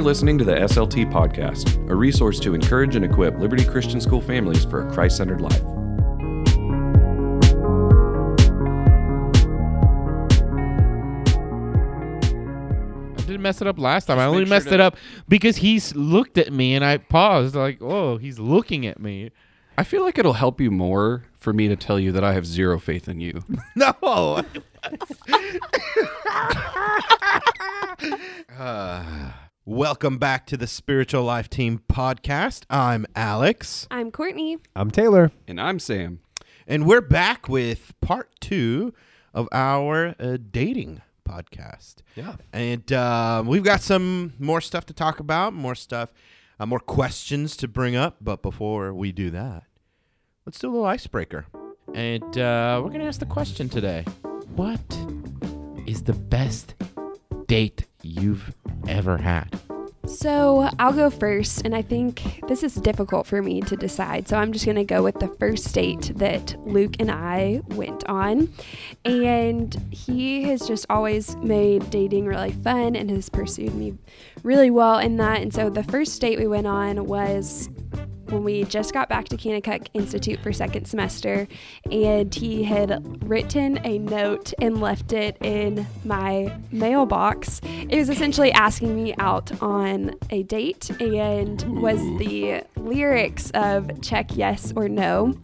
You're listening to the SLT Podcast, a resource to encourage and equip Liberty Christian School families for a Christ centered life. I didn't mess it up last time. I only sure messed to- it up because he's looked at me and I paused like, "Oh, he's looking at me." I feel like it'll help you more for me to tell you that I have zero faith in you. No. Ah. Welcome back to the Spiritual Life Team podcast. I'm Alex, I'm Courtney. I'm Taylor. And I'm Sam. and we're back with part two of our uh, dating podcast. Yeah. And um, we've got some more stuff to talk about, more stuff, uh, more questions to bring up. But before we do that, let's do a little icebreaker. And uh, we're going to ask the question today. What is the best date you've ever had? So I'll go first, and I think this is difficult for me to decide. So I'm just going to go with the first date that Luke and I went on. And he has just always made dating really fun and has pursued me really well in that. And so the first date we went on was when we just got back to Kanakuk Institute for second semester, and he had written a note and left it in my mailbox. It was essentially asking me out on a date and was the lyrics of check yes or no,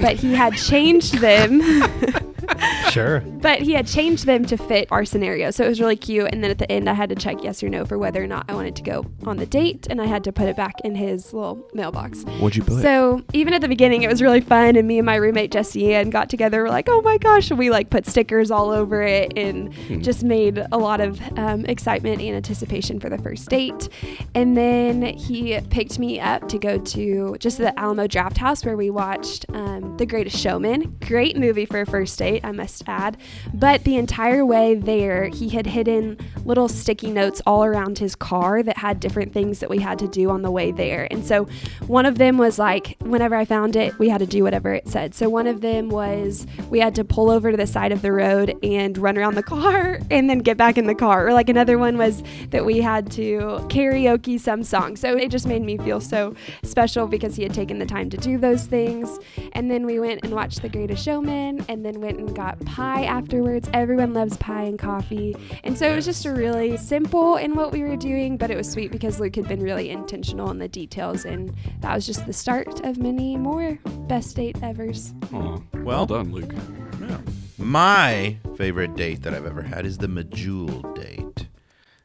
but he had changed them. Sure. But he had changed them to fit our scenario. So it was really cute. And then at the end, I had to check yes or no for whether or not I wanted to go on the date. And I had to put it back in his little mailbox. What'd you put? So even at the beginning, it was really fun. And me and my roommate Jesse Ann got together. We're like, oh my gosh. And we like put stickers all over it and just made a lot of um, excitement and anticipation for the first date. And then he picked me up to go to just the Alamo Drafthouse where we watched um, The Greatest Showman. Great movie for a first date, I must add. But the entire way there, he had hidden little sticky notes all around his car that had different things that we had to do on the way there. And so one of them was like, whenever I found it, we had to do whatever it said. So one of them was we had to pull over to the side of the road and run around the car and then get back in the car. Or like another one was that we had to karaoke some song. So it just made me feel so special because he had taken the time to do those things. And then we went and watched The Greatest Showman and then went and got pie afterwards. Everyone loves pie and coffee. And so it was just a really simple in what we were doing, but it was sweet because Luke had been really intentional in the details. And that was just the start of many more best date evers. Aw, Well- well done, Luke. Yeah. My favorite date that I've ever had is the Medjool date.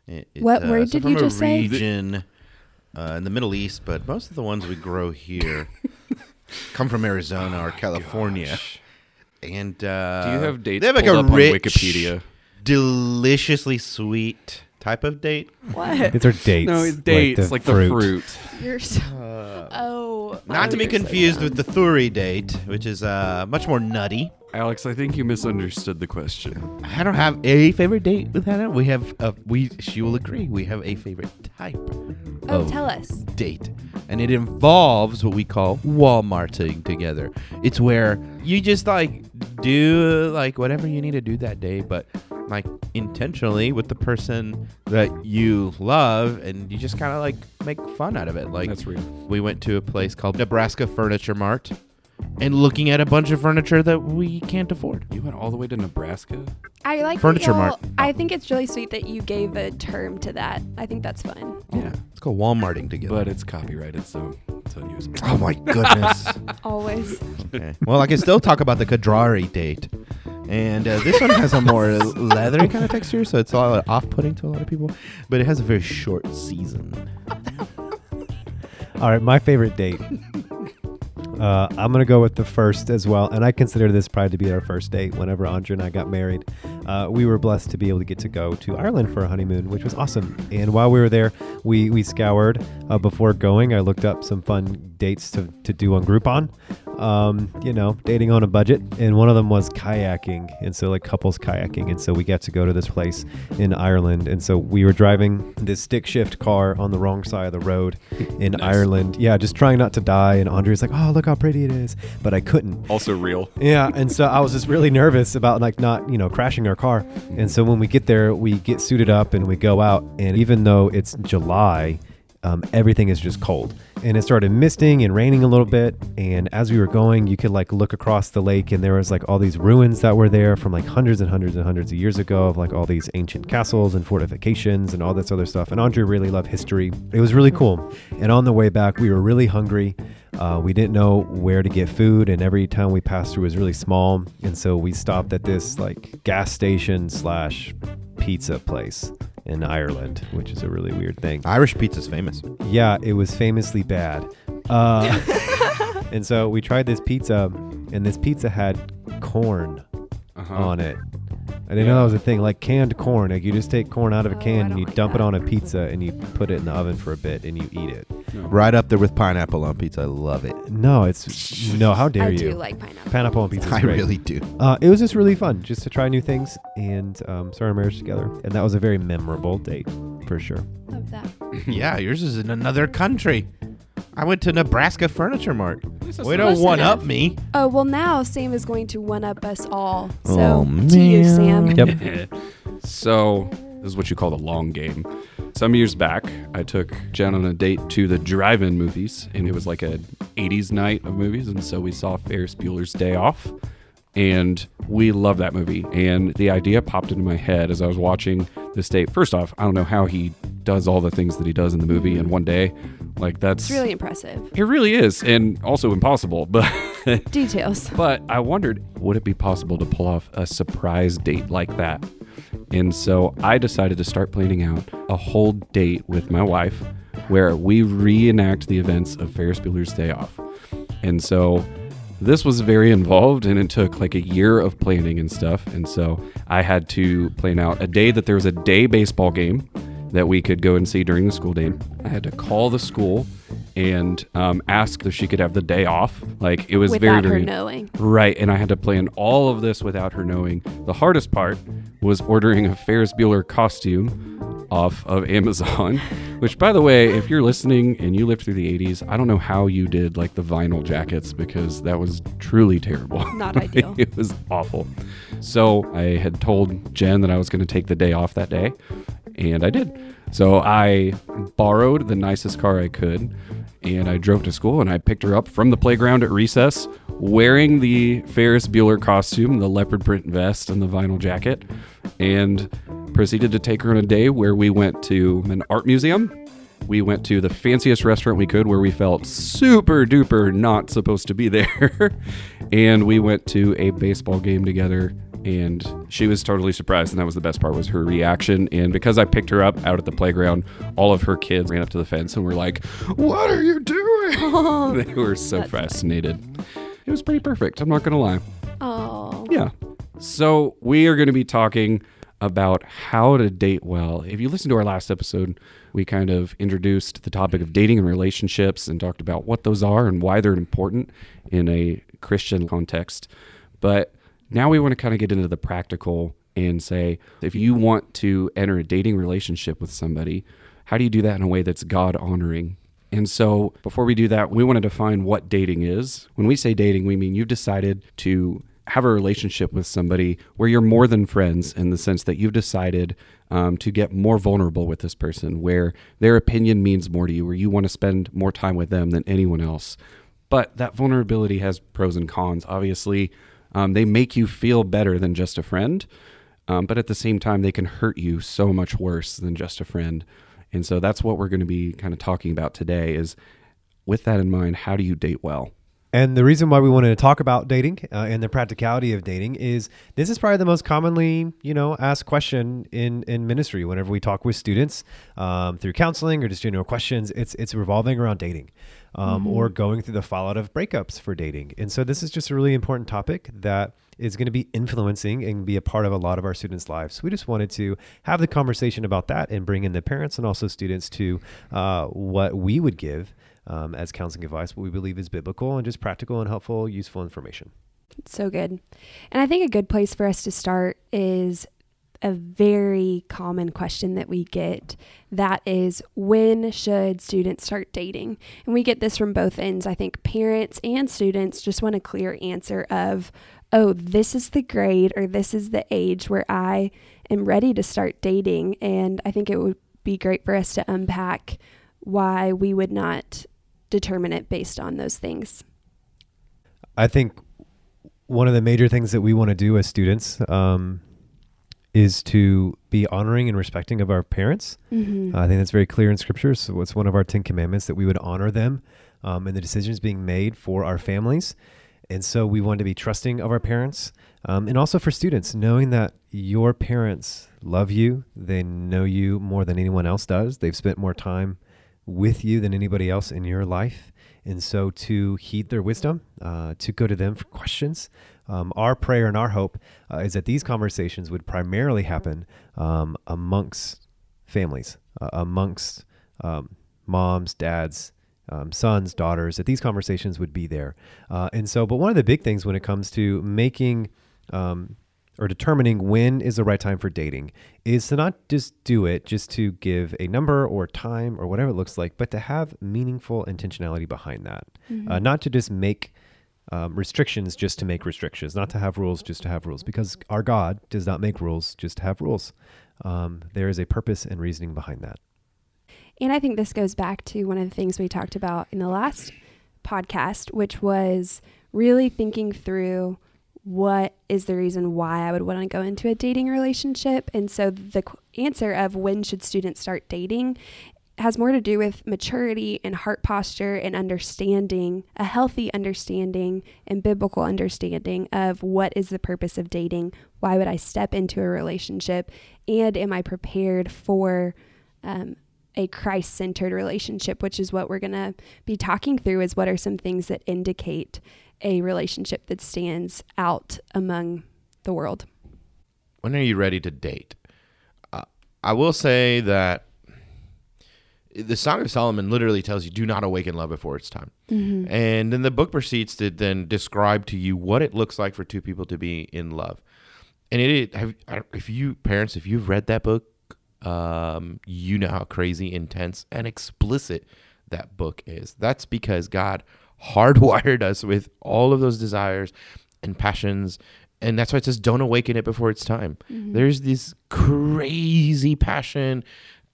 It- it's, What uh, word so did you from a just say? Region uh, in the Middle East, but most of the ones we grow here come from Arizona or California. And uh, Do you have dates They have like a up rich, Wikipedia? deliciously sweet type of date. What? These are dates. No, it's dates, like the, fruit. You're so. oh. Not to be confused with the Thuri date, which is uh, much more nutty. Alex, I think you misunderstood the question. I don't have a favorite date with Hannah. We have a, we she will agree. We have a favorite type Oh, of tell us. date, and it involves what we call Walmarting together. It's where you just like do like whatever you need to do that day, but like intentionally with the person that you love, and you just kind of like make fun out of it. Like That's real. we went to a place called Nebraska Furniture Mart. And looking at a bunch of furniture that we can't afford. You went all the way to Nebraska? I like Furniture Mart. I think it's really sweet that you gave a term to that. I think that's fun. Yeah, it's called Walmarting together. But it's copyrighted, so it's unusable. oh my goodness. Always. okay. Well, I can still talk about the Kadrari date, and uh, this one has a more leathery kind of texture, so it's a lot off-putting to a lot of people. But it has a very short season. All right, my favorite date. Uh, I'm gonna go with the first as well, and I consider this probably to be our first date. Whenever Andre and I got married, uh, we were blessed to be able to get to go to Ireland for a honeymoon, which was awesome. And while we were there, we we scoured uh, before going. I looked up some fun dates to, to do on Groupon, um, you know, dating on a budget, and one of them was kayaking, and so like couples kayaking, and so we got to go to this place in Ireland, and so we were driving this stick shift car on the wrong side of the road in Nice. Ireland, yeah, just trying not to die, and Andre's like, oh look how pretty it is, but I couldn't. Also real. Yeah, and so I was just really nervous about like not, you know, crashing our car. And so when we get there, we get suited up and we go out, and even though it's July, um, everything is just cold. And it started misting and raining a little bit. And as we were going, you could like look across the lake, and there was like all these ruins that were there from like hundreds and hundreds and hundreds of years ago of like all these ancient castles and fortifications and all this other stuff. And Andre really loved history. It was really cool. And on the way back, we were really hungry. Uh, we didn't know where to get food, and every town we passed through was really small. And so we stopped at this like gas station slash pizza place in Ireland, which is a really weird thing. Irish pizza's famous. Yeah, it was famously bad. Uh, and so we tried this pizza, and this pizza had corn Uh-huh. on it. I didn't know that was a thing, like canned corn. Like you just take corn out of a Oh, I can and don't you like dump it that. on a pizza and you put it in the oven for a bit and you eat it. Right up there with pineapple on pizza. I love it. No, it's no. How dare you? I you? do like pineapple. Pineapple on pizza. is I great. really do. Uh, it was just really fun, just to try new things and um, start our marriage together. And that was a very memorable date, for sure. Love that. yeah, yours is in another country. I went to Nebraska Furniture Mart. least that's Way not- to one up me. Oh well, now Sam is going to one up us all. Oh, so Oh, to you, man. Sam. Yep. so this is what you call the long game. Some years back, I took Jen on a date to the drive-in movies, and it was like a 80s night of movies, and so we saw Ferris Bueller's Day Off, and we love that movie. And the idea popped into my head as I was watching this date. First off, I don't know how he does all the things that he does in the movie in one day. Like that's It's really impressive. it really is, and also impossible. But Details. but I wondered, would it be possible to pull off a surprise date like that? And so I decided to start planning out a whole date with my wife where we reenact the events of Ferris Bueller's Day Off. And so this was very involved and it took like a year of planning and stuff. And so I had to plan out a day that there was a day baseball game that we could go and see during the school day. I had to call the school and um, ask if she could have the day off. Like it was very, Without her very knowing. Right, and I had to plan all of this without her knowing. The hardest part was ordering a Ferris Bueller costume off of Amazon, which by the way, if you're listening and you lived through the 80s, I don't know how you did like the vinyl jackets because that was truly terrible. Not ideal. it was awful. So, I had told Jen that I was going to take the day off that day, and I did. So, I borrowed the nicest car I could and I drove to school and I picked her up from the playground at recess wearing the Ferris Bueller costume, the leopard print vest, and the vinyl jacket, and proceeded to take her on a day where we went to an art museum. We went to the fanciest restaurant we could where we felt super duper not supposed to be there. and we went to a baseball game together and she was totally surprised and that was the best part was her reaction and because i picked her up out at the playground all of her kids ran up to the fence and were like what are you doing they were so fascinated it was pretty perfect i'm not gonna lie Oh. yeah so we are going to be talking about how to date well if you listen to our last episode we kind of introduced the topic of dating and relationships and talked about what those are and why they're important in a christian context but now we want to kind of get into the practical and say if you want to enter a dating relationship with somebody, how do you do that in a way that's God honoring? And so before we do that, we want to define what dating is. When we say dating, we mean you've decided to have a relationship with somebody where you're more than friends in the sense that you've decided um, to get more vulnerable with this person, where their opinion means more to you, where you want to spend more time with them than anyone else. But that vulnerability has pros and cons. Obviously, um, they make you feel better than just a friend, um, but at the same time, they can hurt you so much worse than just a friend. And so that's what we're going to be kind of talking about today. Is with that in mind, how do you date well? And the reason why we wanted to talk about dating uh, and the practicality of dating is this is probably the most commonly, you know, asked question in in ministry. Whenever we talk with students um, through counseling or just general questions, it's it's revolving around dating um, or going through the fallout of breakups for dating. And so this is just a really important topic that is going to be influencing and be a part of a lot of our students' lives. So we just wanted to have the conversation about that and bring in the parents and also students to uh, what we would give um, as counseling advice, but we believe is biblical and just practical and helpful, useful information. So good. And I think a good place for us to start is a very common question that we get that is when should students start dating and we get this from both ends i think parents and students just want a clear answer of oh this is the grade or this is the age where i am ready to start dating and i think it would be great for us to unpack why we would not determine it based on those things I think one of the major things that we want to do as students um, is to be honoring and respecting of our parents. mm-hmm. I think that's very clear in scripture. So it's one of our Ten Commandments that we would honor them um, and the decisions being made for our families. And so we want to be trusting of our parents. Um, and also for students, knowing that your parents love you, they know you more than anyone else does. They've spent more time with you than anybody else in your life. And so to heed their wisdom, uh, to go to them for questions. Um, our prayer and our hope uh, is that these conversations would primarily happen um, amongst families, uh, amongst um, moms, dads, um, sons, daughters, that these conversations would be there. Uh, and so, but one of the big things when it comes to making um, or determining when is the right time for dating is to not just do it just to give a number or time or whatever it looks like, but to have meaningful intentionality behind that. Uh, not to just make um, restrictions just to make restrictions, not to have rules just to have rules, because our God does not make rules just to have rules. Um, there is a purpose and reasoning behind that. And I think this goes back to one of the things we talked about in the last podcast, which was really thinking through what is the reason why I would want to go into a dating relationship. And so the answer of when should students start dating has more to do with maturity and heart posture and understanding, a healthy understanding and biblical understanding of what is the purpose of dating. Why would I step into a relationship? And am I prepared for um, a Christ centered relationship, which is what we're going to be talking through, is what are some things that indicate a relationship that stands out among the world. when are you ready to date? Uh, I will say that the Song of Solomon literally tells you, "Do not awaken love before it's time." And then the book proceeds to then describe to you what it looks like for two people to be in love. And it, have, if you parents, if you've read that book, um, you know how crazy, intense, and explicit that book is. That's because God hardwired us with all of those desires and passions. And that's why it says, don't awaken it before it's time. Mm-hmm. There's this crazy passion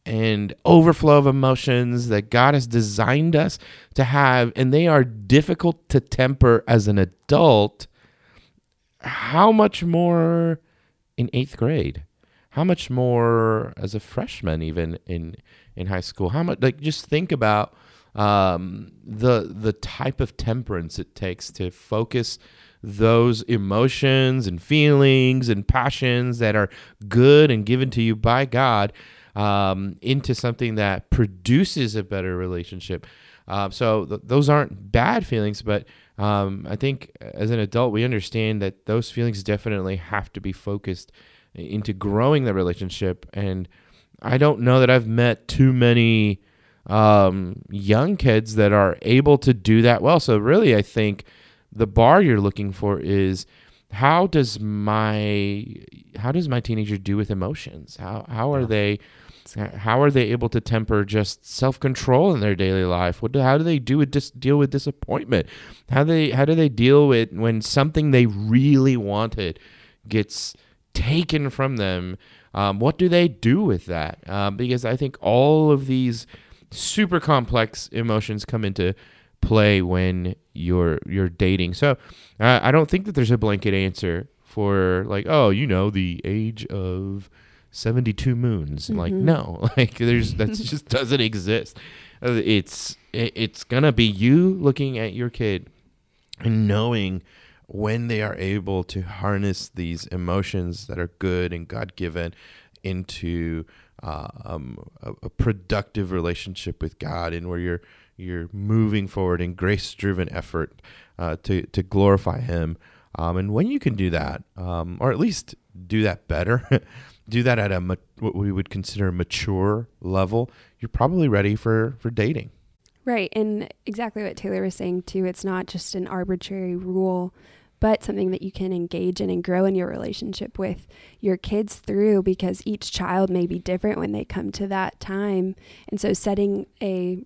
and overflow of emotions that God has designed us to have, and they are difficult to temper as an adult. How much more in eighth grade? How much more as a freshman, even in in high school? How much? Like, just think about um, the the type of temperance it takes to focus those emotions and feelings and passions that are good and given to you by God um, into something that produces a better relationship. Um, so th- those aren't bad feelings, but um, I think as an adult, we understand that those feelings definitely have to be focused into growing the relationship. And I don't know that I've met too many um, young kids that are able to do that well. So really, I think the bar you're looking for is how does my how does my teenager do with emotions? How how are they how are they able to temper just self control in their daily life? What do, how do they do with dis, deal with disappointment? How they how do they deal with when something they really wanted gets taken from them? Um, what do they do with that? Um, because I think all of these super complex emotions come into play when you're you're dating. So uh, I don't think that there's a blanket answer for like oh you know the age of 72 moons. Like no like there's that just doesn't exist. Uh, it's it's gonna be you looking at your kid and knowing when they are able to harness these emotions that are good and God given into uh, um, a, a productive relationship with God and where you're you're moving forward in grace driven effort uh, to to glorify Him. Um, and when you can do that, um, or at least do that better, do that at a ma- what we would consider a mature level, you're probably ready for for dating. Right. And exactly what Taylor was saying, too. It's not just an arbitrary rule, but something that you can engage in and grow in your relationship with your kids through because each child may be different when they come to that time. And so setting a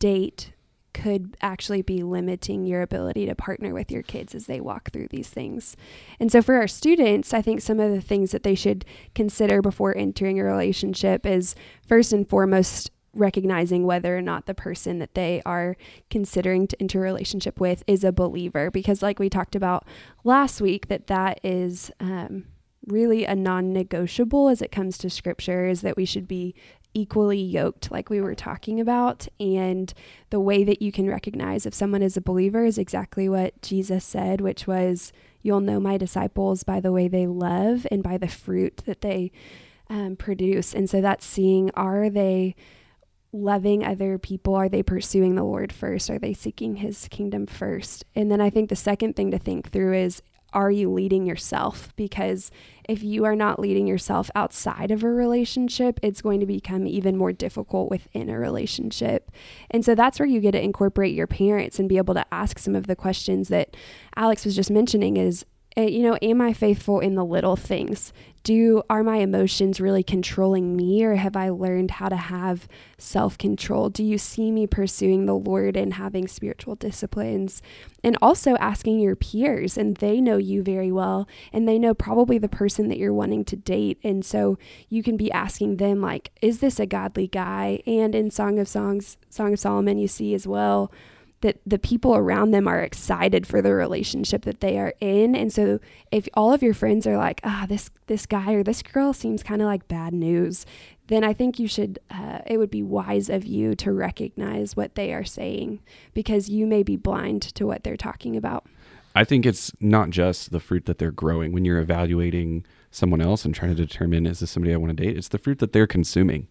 date could actually be limiting your ability to partner with your kids as they walk through these things. And so for our students, I think some of the things that they should consider before entering a relationship is first and foremost recognizing whether or not the person that they are considering to enter relationship with is a believer. Because like we talked about last week that that is um, really a non-negotiable as it comes to scripture is that we should be equally yoked like we were talking about. And the way that you can recognize if someone is a believer is exactly what jesus said which was you'll know my disciples by the way they love and by the fruit that they um, produce. And so that's seeing are they loving other people? Are they pursuing the Lord first? Are they seeking his kingdom first? And then I think the second thing to think through is are you leading yourself? Because if you are not leading yourself outside of a relationship, it's going to become even more difficult within a relationship. And so that's where you get to incorporate your parents and be able to ask some of the questions that Alex was just mentioning is uh, you know, am I faithful in the little things? Do are my emotions really controlling me or have I learned how to have self-control? Do you see me pursuing the Lord and having spiritual disciplines? And also asking your peers and they know you very well and they know probably the person that you're wanting to date and so you can be asking them like is this a godly guy? And in Song of Songs, Song of Solomon you see as well that the people around them are excited for the relationship that they are in and so if all of your friends are like ah this this guy or this girl seems kind of like bad news then i think you should uh, it would be wise of you to recognize what they are saying because you may be blind to what they're talking about I think it's not just the fruit that they're growing when you're evaluating someone else and trying to determine is this somebody I want to date. It's the fruit that they're consuming.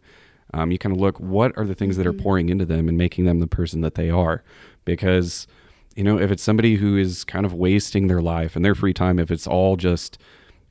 Um, you kind of look what are the things that are Mhm. pouring into them and making them the person that they are, because you know if it's somebody who is kind of wasting their life and their free time, if it's all just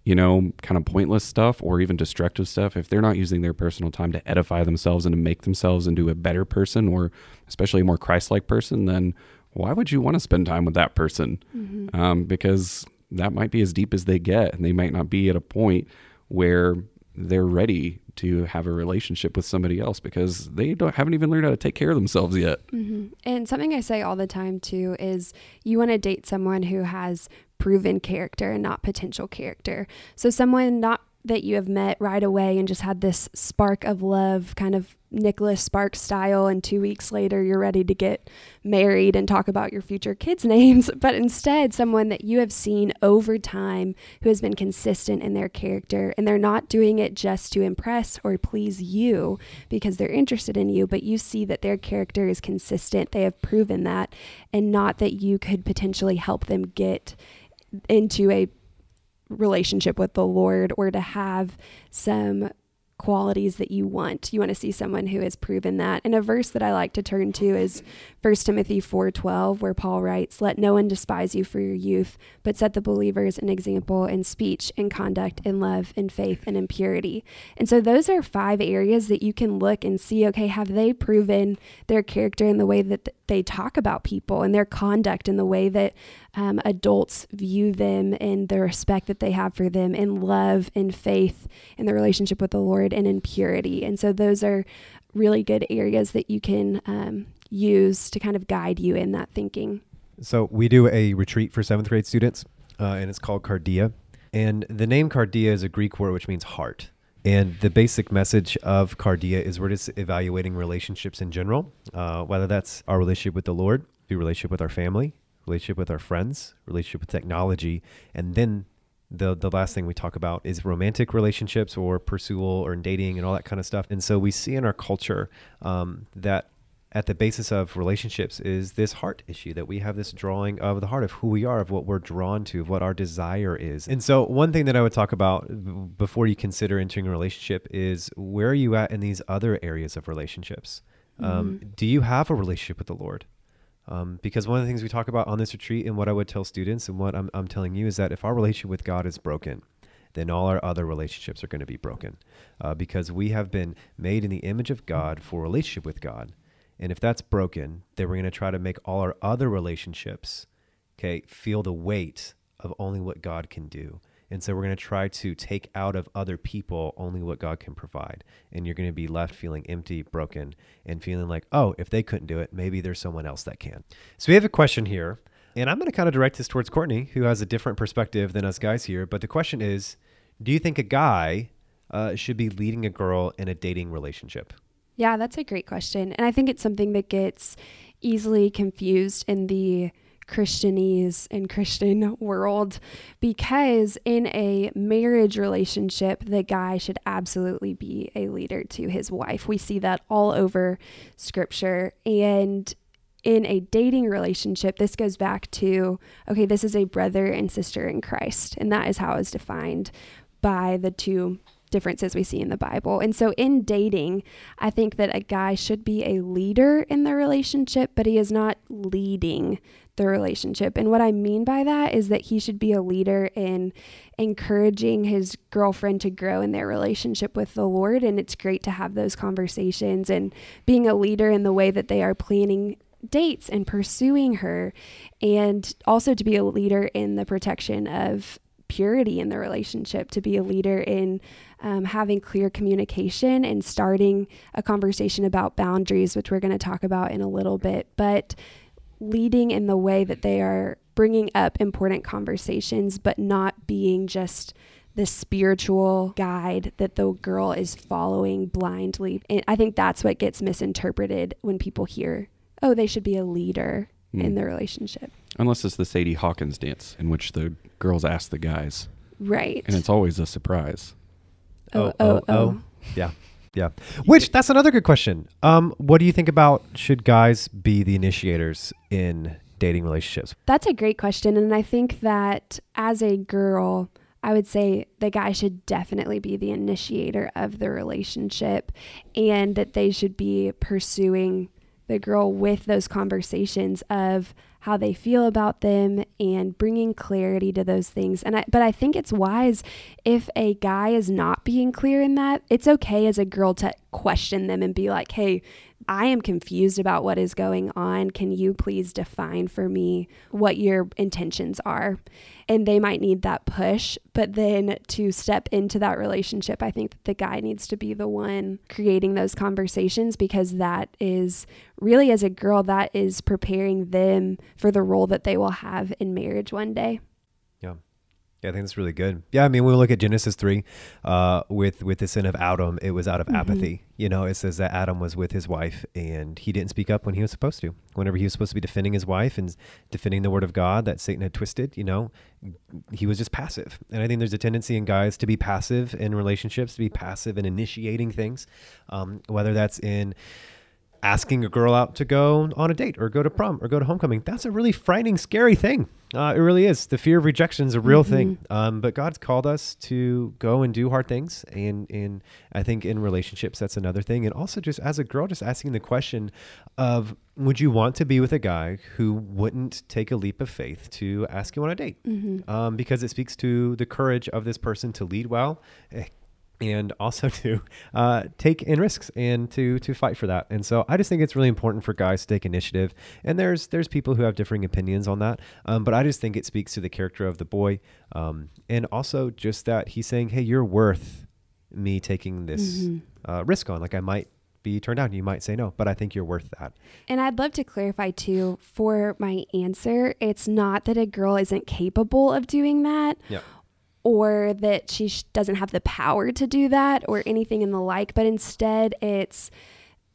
you know kind of pointless stuff or even destructive stuff, if they're not using their personal time to edify themselves and to make themselves into a better person or especially a more Christ-like person, then why would you want to spend time with that person? Mhm. um, because that might be as deep as they get, and they might not be at a point where they're ready to have a relationship with somebody else because they don't haven't even learned how to take care of themselves yet. hmm And something I say all the time too is you want to date someone who has proven character and not potential character. So someone not that you have met right away and just had this spark of love, kind of Nicholas Sparks style, and two weeks later you're ready to get married and talk about your future kids' names, but instead someone that you have seen over time who has been consistent in their character and they're not doing it just to impress or please you because they're interested in you, but you see that their character is consistent. They have proven that, and not that you could potentially help them get into a relationship with the Lord or to have some qualities that you want. You want to see someone who has proven that. And a verse that I like to turn to is 1 Timothy 4:12 where Paul writes, "Let no one despise you for your youth, but set the believers an example in speech, in conduct, in love, in faith, and in purity." And so those are five areas that you can look and see, okay, have they proven their character in the way that th- they talk about people and their conduct and the way that um, adults view them and the respect that they have for them in love and faith in the relationship with the Lord and in purity. And so those are really good areas that you can um, use to kind of guide you in that thinking. So we do a retreat for seventh grade students, uh, and it's called Cardia. And the name Cardia is a Greek word which means heart. And the basic message of Cardia is we're just evaluating relationships in general, uh, whether that's our relationship with the Lord, the relationship with our family, relationship with our friends, relationship with technology, and then the the last thing we talk about is romantic relationships or pursual or dating and all that kind of stuff. And so we see in our culture um, that at the basis of relationships is this heart issue that we have this drawing of the heart of who we are, of what we're drawn to, of what our desire is. And so, one thing that I would talk about before you consider entering a relationship is where are you at in these other areas of relationships? Um, do you have a relationship with the Lord? Um, because one of the things we talk about on this retreat and what I would tell students and what I'm, I'm telling you is that if our relationship with God is broken, then all our other relationships are going to be broken uh, because we have been made in the image of God for relationship with God. And if that's broken, then we're going to try to make all our other relationships, okay, feel the weight of only what God can do. And so we're going to try to take out of other people only what God can provide. And you're going to be left feeling empty, broken, and feeling like, oh, if they couldn't do it, maybe there's someone else that can. So we have a question here. And I'm going to kind of direct this towards Courtney, who has a different perspective than us guys here. But the question is Do you think a guy uh, should be leading a girl in a dating relationship? Yeah, that's a great question. And I think it's something that gets easily confused in the Christianese and Christian world because in a marriage relationship, the guy should absolutely be a leader to his wife. We see that all over scripture. And in a dating relationship, this goes back to okay, this is a brother and sister in Christ. And that is how it's defined by the two differences we see in the Bible. And so in dating, I think that a guy should be a leader in the relationship, but he is not leading the relationship. And what I mean by that is that he should be a leader in encouraging his girlfriend to grow in their relationship with the Lord. And it's great to have those conversations and being a leader in the way that they are planning dates and pursuing her, and also to be a leader in the protection of purity in the relationship, to be a leader in um, having clear communication and starting a conversation about boundaries, which we're going to talk about in a little bit, but leading in the way that they are bringing up important conversations, but not being just the spiritual guide that the girl is following blindly. And I think that's what gets misinterpreted when people hear oh, they should be a leader Mm. in the relationship. Unless it's the Sadie Hawkins dance, in which the girls ask the guys, Right. and it's always a surprise. oh, oh, oh. Yeah. Yeah. Which that's another good question. Um, what do you think about should guys be the initiators in dating relationships? That's a great question. And I think that as a girl, I would say the guy should definitely be the initiator of the relationship and that they should be pursuing the girl with those conversations of how they feel about them and bringing clarity to those things. And I but I think it's wise if a guy is not being clear in that, it's okay as a girl to question them and be like, "Hey, I am confused about what is going on. Can you please define for me what your intentions are? And they might need that push, but then to step into that relationship, I think that the guy needs to be the one creating those conversations because that is really, as a girl, that is preparing them for the role that they will have in marriage one day. Yeah, I think that's really good. Yeah, I mean, when we look at Genesis three, uh, with with the sin of Adam, it was out of Mhm. apathy. You know, it says that Adam was with his wife and he didn't speak up when he was supposed to. Whenever he was supposed to be defending his wife and defending the word of God that Satan had twisted, you know, he was just passive. And I think there's a tendency in guys to be passive in relationships, to be passive in initiating things, um, whether that's in asking a girl out to go on a date or go to prom or go to homecoming. That's a really frightening, scary thing. Uh, it really is. The fear of rejection is a real thing. Um, but God's called us to go and do hard things. And, and I think in relationships, that's another thing. And also, just as a girl, just asking the question of would you want to be with a guy who wouldn't take a leap of faith to ask you on a date? Mm-hmm. Um, because it speaks to the courage of this person to lead well. And also to uh, take in risks and to to fight for that, and so I just think it's really important for guys to take initiative. And there's there's people who have differing opinions on that, um, but I just think it speaks to the character of the boy, um, and also just that he's saying, "Hey, you're worth me taking this Mhm. uh, risk on. Like I might be turned down, you might say no, but I think you're worth that." And I'd love to clarify too for my answer, it's not that a girl isn't capable of doing that. Yeah. Or that she sh- doesn't have the power to do that or anything in the like, but instead it's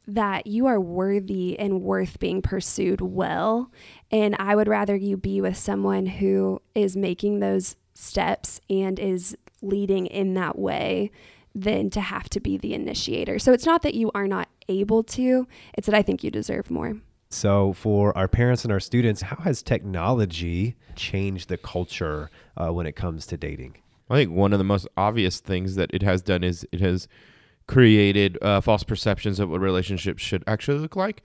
that you are worthy and worth being pursued well. And I would rather you be with someone who is making those steps and is leading in that way than to have to be the initiator. So it's not that you are not able to, it's that I think you deserve more. So, for our parents and our students, how has technology changed the culture uh, when it comes to dating? I think one of the most obvious things that it has done is it has created uh, false perceptions of what relationships should actually look like.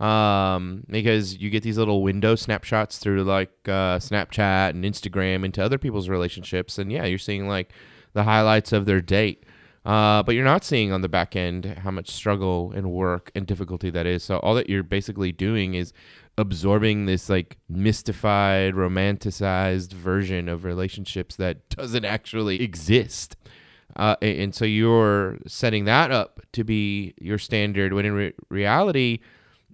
Um, because you get these little window snapshots through like uh, Snapchat and Instagram into other people's relationships, and yeah, you're seeing like the highlights of their date. Uh, but you're not seeing on the back end how much struggle and work and difficulty that is. So all that you're basically doing is absorbing this like mystified, romanticized version of relationships that doesn't actually exist. Uh, and so you're setting that up to be your standard when in re- reality,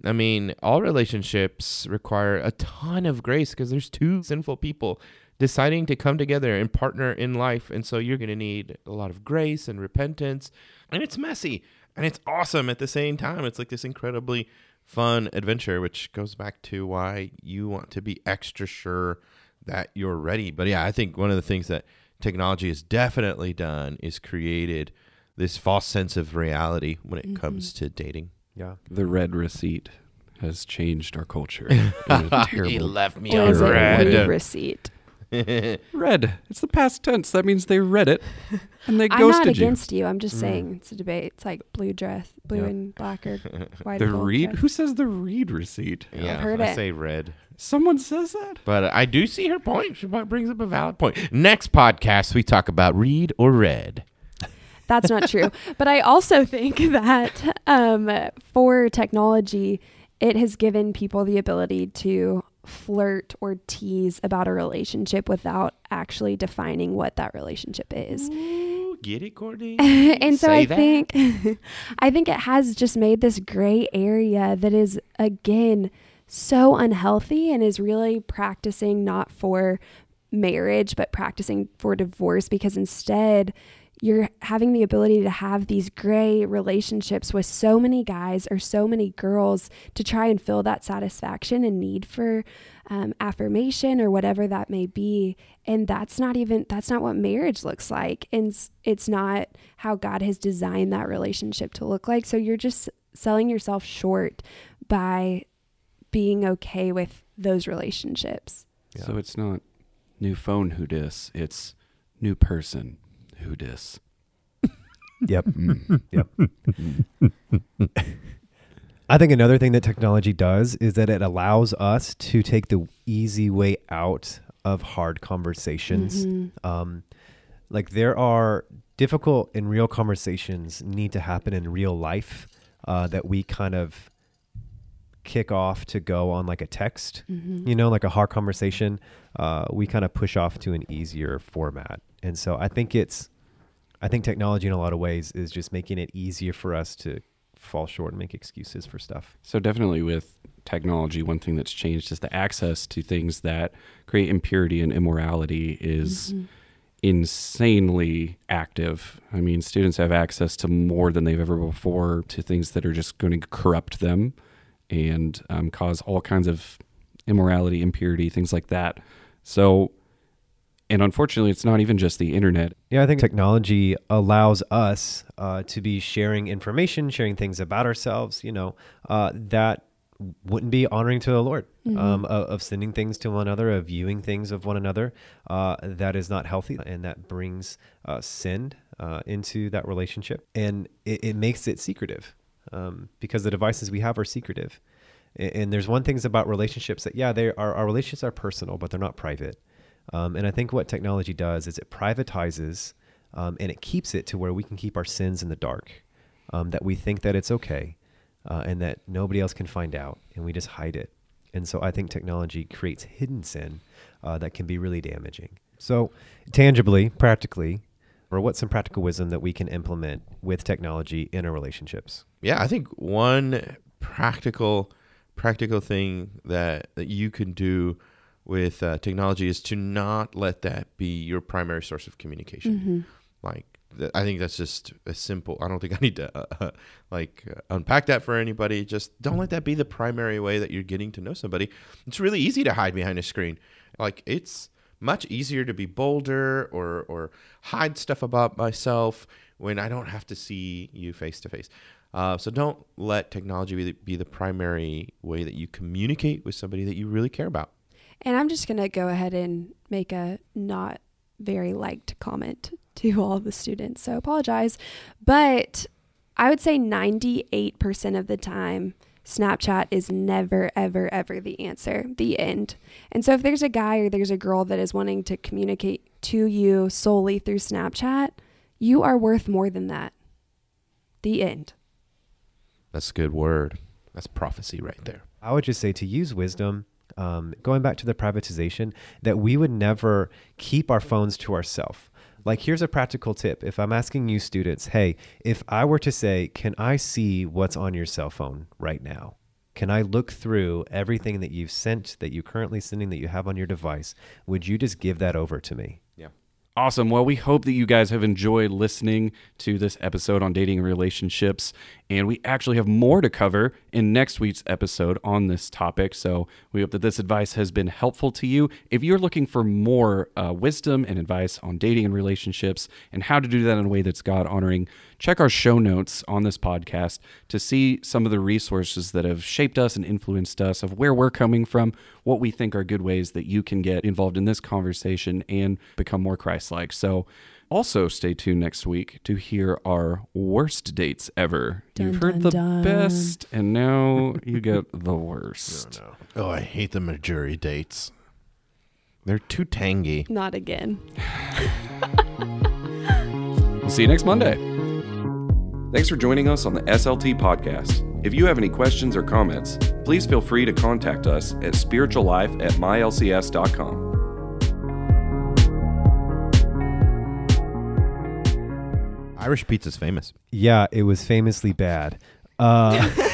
I mean, all relationships require a ton of grace because there's two sinful people deciding to come together and partner in life. And so you're going to need a lot of grace and repentance. And it's messy and it's awesome at the same time. It's like this incredibly fun adventure, which goes back to why you want to be extra sure that you're ready. But yeah, I think one of the things that technology has definitely done is created this false sense of reality when it mm-hmm. comes to dating. Yeah. The red receipt has changed our culture. in a terrible left me Or on is red. read receipt? Read. It's the past tense. That means they read it and they I'm ghosted not against you. I'm just Mm. saying it's a debate. It's like blue dress, blue Yeah. and black or white. The and read. dress. Who says the read receipt? Yeah, heard I it. say red. Someone says that. But I do see her point. She brings up a valid point. Next podcast, we talk about read or red. That's not true. but I also think that um, for technology, it has given people the ability to flirt or tease about a relationship without actually defining what that relationship is. Ooh, get it, Courtney? and so Say I that. think I think it has just made this gray area that is again so unhealthy and is really practicing not for marriage but practicing for divorce because instead you're having the ability to have these gray relationships with so many guys or so many girls to try and fill that satisfaction and need for um, affirmation or whatever that may be and that's not even that's not what marriage looks like and it's not how god has designed that relationship to look like so you're just selling yourself short by being okay with those relationships Yeah. So it's not new phone who dis. It's new person who dis. Yep. Mm. Yep. I think another thing that technology does is that it allows us to take the easy way out of hard conversations. Mhm. Um, like there are difficult and real conversations need to happen in real life uh, that we kind of kick off to go on like a text Mhm. you know, like a hard conversation, uh, we kind of push off to an easier format. And so I think it's, I think technology in a lot of ways is just making it easier for us to fall short and make excuses for stuff. So definitely with technology, one thing that's changed is the access to things that create impurity and immorality is Mhm. insanely active. I mean, students have access to more than they've ever before to things that are just going to corrupt them and um, cause all kinds of immorality, impurity, things like that. So, and unfortunately, it's not even just the internet. Yeah, I think technology allows us uh, to be sharing information, sharing things about ourselves, you know, uh, that wouldn't be honoring to the Lord, um, of, of sending things to one another, of viewing things of one another. Uh, that is not healthy, and that brings uh, sin uh, into that relationship, and it, it makes it secretive um, because the devices we have are secretive. A- And there's one things about relationships that yeah, they are our relationships are personal, but they're not private. Um, and I think what technology does is it privatizes um, and it keeps it to where we can keep our sins in the dark. Um, that we think that it's okay uh, and that nobody else can find out, and we just hide it. And so I think technology creates hidden sin uh, that can be really damaging. So, tangibly, practically, or what's some practical wisdom that we can implement with technology in our relationships? Yeah, I think one practical practical thing that, that you can do with uh, technology is to not let that be your primary source of communication. Mhm. Like th- I think that's just a simple. I don't think I need to uh, uh, like uh, unpack that for anybody. Just don't let that be the primary way that you're getting to know somebody. It's really easy to hide behind a screen. Like it's much easier to be bolder or or hide stuff about myself when I don't have to see you face to face. So don't let technology be the, be the primary way that you communicate with somebody that you really care about. And I'm just to go ahead and make a not very liked comment to all the students. So apologize. But I would say 98% of the time, Snapchat is never, ever, ever the answer, the end. And so if there's a guy or there's a girl that is wanting to communicate to you solely through Snapchat, You are worth more than that. The end. That's a good word. That's prophecy right there. I would just say to use wisdom, um, going back to the privatization, that we would never keep our phones to ourselves. Like, here's a practical tip. If I'm asking you students, hey, if I were to say, can I see what's on your cell phone right now? Can I look through everything that you've sent, that you're currently sending, that you have on your device? Would you just give that over to me? Awesome. Well, we hope that you guys have enjoyed listening to this episode on dating and relationships. And we actually have more to cover in next week's episode on this topic. So we hope that this advice has been helpful to you. If you're looking for more uh, wisdom and advice on dating and relationships and how to do that in a way that's God honoring, check our show notes on this podcast to see some of the resources that have shaped us and influenced us, of where we're coming from, what we think are good ways that you can get involved in this conversation and become more Christ like. So, also stay tuned next week to hear our worst dates ever. You've heard dun, the dun. best, and now you get the worst. Oh, oh I hate the Medjool dates. They're too tangy. Not again. We'll see you next Monday. Thanks for joining us on the SLT podcast. If you have any questions or comments, please feel free to contact us at spirituallife at mylcs.com. Irish pizza's famous. Yeah, it was famously bad. Uh,